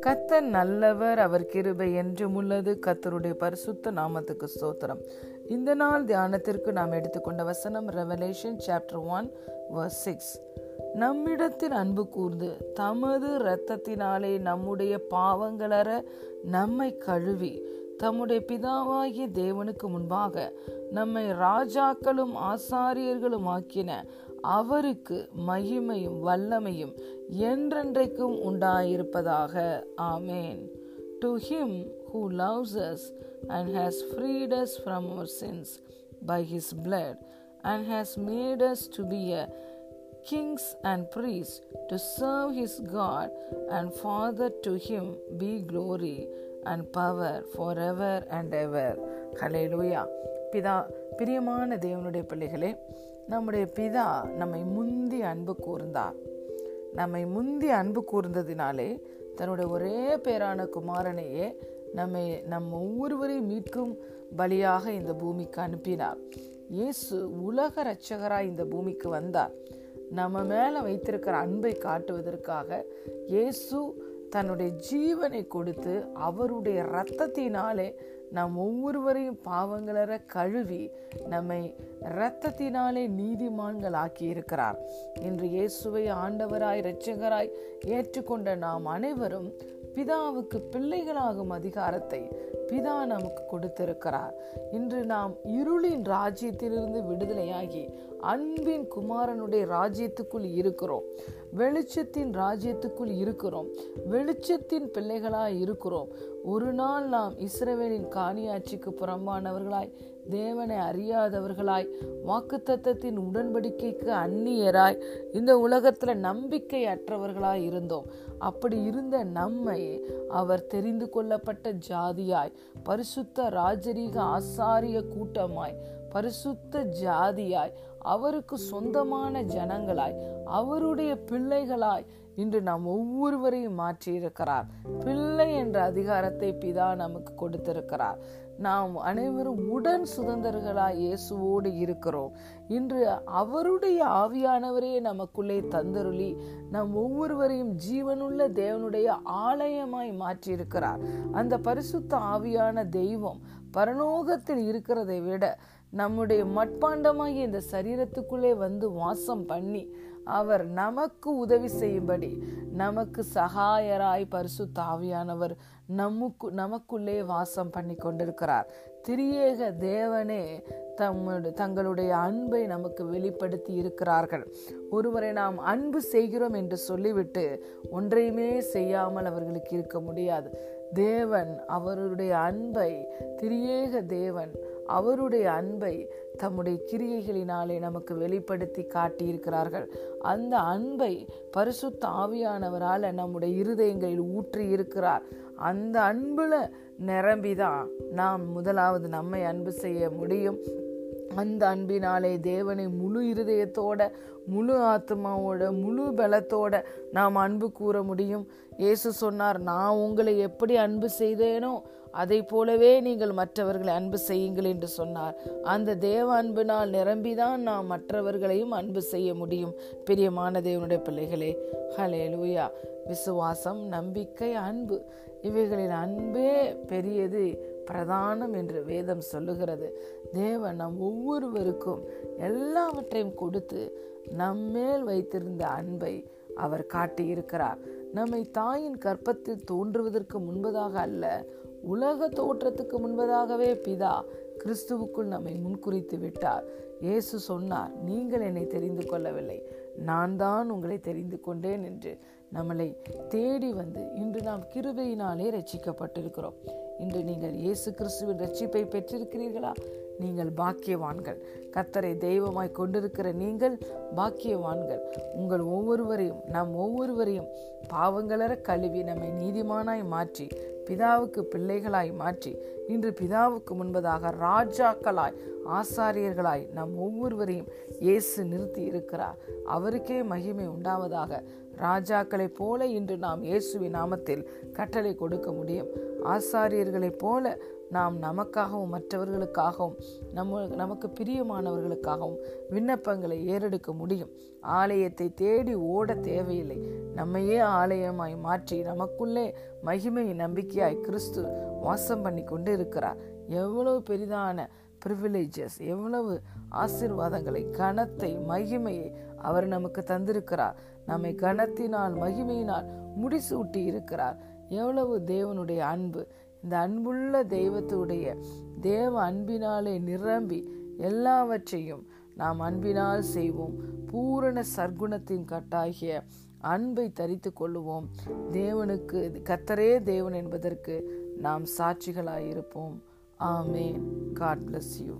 கத்தர் நல்லவர் அவர் கிருபை என்றும் உள்ளது. கத்தருடைய பரிசுத்த நாமத்துக்கு ஸ்தோத்திரம். இந்த நாள் தியானத்திற்கு நாம் எடுத்துக்கொண்ட வசனம் revelation chapter one verse six நம்மிடத்தில் அன்பு கூர்ந்து தமது இரத்தத்தினாலே நம்முடைய பாவங்களற நம்மை கழுவி தம்முடைய பிதாவாகிய தேவனுக்கு முன்பாக நம்மை ராஜாக்களும் ஆசாரியர்களும் ஆக்கின அவருக்கு மகிமையும் வல்லமையும் என்றென்றைக்கும் உண்டாயிருப்பதாக ஆமேன் to him who loves us and has freed us from our sins by his blood and has made us to be a kings and priests to serve his God and Father to him be glory and power for ever and ever ஹலேலூயா பிதா பிரியமான தேவனுடைய பிள்ளைகளே நம்முடைய பிதா நம்மை முந்தி அன்பு கூர்ந்தார். நம்மை முந்தி அன்பு கூர்ந்ததினாலே தன்னுடைய ஒரே பேரான குமாரனையே நம்மை நம் ஒவ்வொருவரையும் மீட்கும் பலியாக இந்த பூமிக்கு அனுப்பினார். இயேசு உலக இரட்சகராய் இந்த பூமிக்கு வந்தார். நம்ம மேலே வைத்திருக்கிற அன்பை காட்டுவதற்காக இயேசு தன்னுடைய ஜீவனை கொடுத்து அவருடைய இரத்தத்தினாலே நாம் ஒவ்வொருவரையும் பாவங்களற கழுவி நம்மை இரத்தத்தினாலே நீதிமான்கள் ஆக்கி இருக்கிறார் இன்று இயேசுவை ஆண்டவராய் இரட்சகராய் ஏற்றுக்கொண்ட நாம் அனைவரும் பிதாவுக்கு பிள்ளைகளாகும் அதிகாரத்தை பிதா நமக்கு கொடுத்திருக்கிறார். இன்று நாம் இருளின் ராஜ்யத்திலிருந்து விடுதலையாகி அன்பின் குமாரனுடைய ராஜ்யத்துக்குள் இருக்கிறோம். வெளிச்சத்தின் ராஜ்யத்துக்குள் இருக்கிறோம். வெளிச்சத்தின் பிள்ளைகளாய் இருக்கிறோம். ஒரு நாள் நாம் இஸ்ரவேலின் காணியாட்சிக்கு புறம்பானவர்களாய் தேவனை அறியாதவர்களாய் வாக்குத்தத்தத்தின் உடன்படிக்கைக்கு அந்நியராய் இந்த உலகத்துல நம்பிக்கை அற்றவர்களாய் இருந்தோம். அப்படி இருந்த நம்மை அவர் தெரிந்து கொள்ளப்பட்ட ஜாதியாய் பரிசுத்த ராஜரீக ஆசாரிய கூட்டமாய் பரிசுத்த ஜாதியாய் அவருக்கு சொந்தமான ஜனங்களாய் அவருடைய பிள்ளைகளாய் இன்று நாம் ஒவ்வொருவரையும் மாற்றியிருக்கிறார். பிள்ளை என்ற அதிகாரத்தை பிதா நமக்கு கொடுத்திருக்கிறார். நாம் அனைவரும் உடன் சுதந்திரர்களாய் இயேசுவோடு இருக்கிறோம். இன்று அவருடைய ஆவியானவரே நமக்குள்ளே தந்தருளி நம் ஒவ்வொருவரையும் ஜீவனுள்ள தேவனுடைய ஆலயமாய் மாற்றியிருக்கிறார். அந்த பரிசுத்த ஆவியான தெய்வம் பரலோகத்தில் இருக்கிறதை விட நம்முடைய மட்பாண்டமாகிய இந்த சரீரத்துக்குள்ளே வந்து வாசம் பண்ணி அவர் நமக்கு உதவி செய்யும்படி நமக்கு சகாயராய் பரிசு தாவியானவர் நமக்கு நமக்குள்ளே வாசம் பண்ணி கொண்டிருக்கிறார் திரியேக தேவனே தம்முடைய தங்களுடைய அன்பை நமக்கு வெளிப்படுத்தி இருக்கிறார்கள். ஒருவரை நாம் அன்பு செய்கிறோம் என்று சொல்லிவிட்டு ஒன்றையுமே செய்யாமல் அவர்களுக்கு இருக்க முடியாது. தேவன் அவருடைய அன்பை திரியேக தேவன் அவருடைய அன்பை தம்முடைய கிரியைகளினாலே நமக்கு வெளிப்படுத்தி காட்டியிருக்கிறார்கள். அந்த அன்பை பரிசுத்த ஆவியானவரால் நம்முடைய இருதயங்களில் ஊற்றி இருக்கிறார் அந்த அன்புல நிரம்பிதான் நாம் முதலாவது நம்மை அன்பு செய்ய முடியும். அந்த அன்பினாலே தேவனை முழு இருதயத்தோட முழு ஆத்மாவோட முழு பலத்தோட நாம் அன்பு கூற முடியும். இயேசு சொன்னார் நான் உங்களை எப்படி அன்பு செய்தேனோ அதை போலவே நீங்கள் மற்றவர்களை அன்பு செய்யுங்கள் என்று சொன்னார். அந்த தேவ அன்பினால் நிரம்பிதான் நாம் மற்றவர்களையும் அன்பு செய்ய முடியும். பிரியமான தேவனுடைய பிள்ளைகளே ஹலே லூயா விசுவாசம் நம்பிக்கை அன்பு இவைகளின் அன்பே பெரியது. பிரதானம் என்று வேதம் சொல்லுகிறது. தேவன் நம் ஒவ்வொருவருக்கும் எல்லாவற்றையும் கொடுத்து நம்மேல் வைத்திருந்த அன்பை அவர் காட்டியிருக்கிறார். நம்மை தாயின் கற்பத்தில் தோன்றுவதற்கு முன்பதாக அல்ல உலக தோற்றத்துக்கு முன்பதாகவே பிதா கிறிஸ்துவுக்குள் நம்மை முன்குறித்து விட்டார். இயேசு சொன்னார் நீங்கள் என்னை தெரிந்து கொள்ளவில்லை நான் தான் உங்களை தெரிந்து கொண்டேன் என்று நம்மளை தேடி வந்து இன்று நாம் கிருபையினாலே ரட்சிக்கப்பட்டிருக்கிறோம். இன்று நீங்கள் இயேசு கிறிஸ்துவின் ரட்சிப்பை பெற்றிருக்கிறீர்களா? நீங்கள் பாக்கியவான்கள். கத்தரை தெய்வமாய் கொண்டிருக்கிற நீங்கள் பாக்கியவான்கள். உங்கள் ஒவ்வொருவரையும் நம் ஒவ்வொருவரையும் பாவங்களற கழுவி நம்மை நீதிமானாய் மாற்றி பிதாவுக்கு பிள்ளைகளாய் மாற்றி இன்று பிதாவுக்கு முன்பதாக ராஜாக்களாய் ஆசாரியர்களாய் நம் ஒவ்வொருவரையும் இயேசு நிறுத்தி இருக்கிறார். அவருக்கே மகிமை உண்டாவதாக ராஜாக்களைப் போல இன்று நாம் இயேசுவின் நாமத்தில் கட்டளை கொடுக்க முடியும். ஆசாரியர்களைப் போல நாம் நமக்காகவும் மற்றவர்களுக்காகவும் நம்ம நமக்கு பிரியமானவர்களுக்காகவும் விண்ணப்பங்களை ஏறெடுக்க முடியும். ஆலயத்தை தேடி ஓட தேவையில்லை. நம்மையே ஆலயமாய் மாற்றி நமக்குள்ளே மகிமை நம்பிக்கையாய் கிறிஸ்து வாசம் பண்ணி கொண்டு இருக்கிறார் எவ்வளவு பெரிதான ப்ரிவிலேஜஸ் எவ்வளவு ஆசிர்வாதங்களை கனத்தை மகிமையை அவர் நமக்கு தந்திருக்கிறார். நம்மை கனத்தினால் மகிமையினால் முடிசூட்டி இருக்கிறார் எவ்வளவு தேவனுடைய அன்பு இந்த அன்புள்ள தெய்வத்துடைய தேவ அன்பினாலே நிரம்பி எல்லாவற்றையும் நாம் அன்பினால் செய்வோம். பூரண சர்க்குணத்தின் கட்டாகிய அன்பை தரித்து கொள்ளுவோம். தேவனுக்கு கத்தரே தேவன் என்பதற்கு நாம் சாட்சிகளாயிருப்போம். ஆமேன். God bless you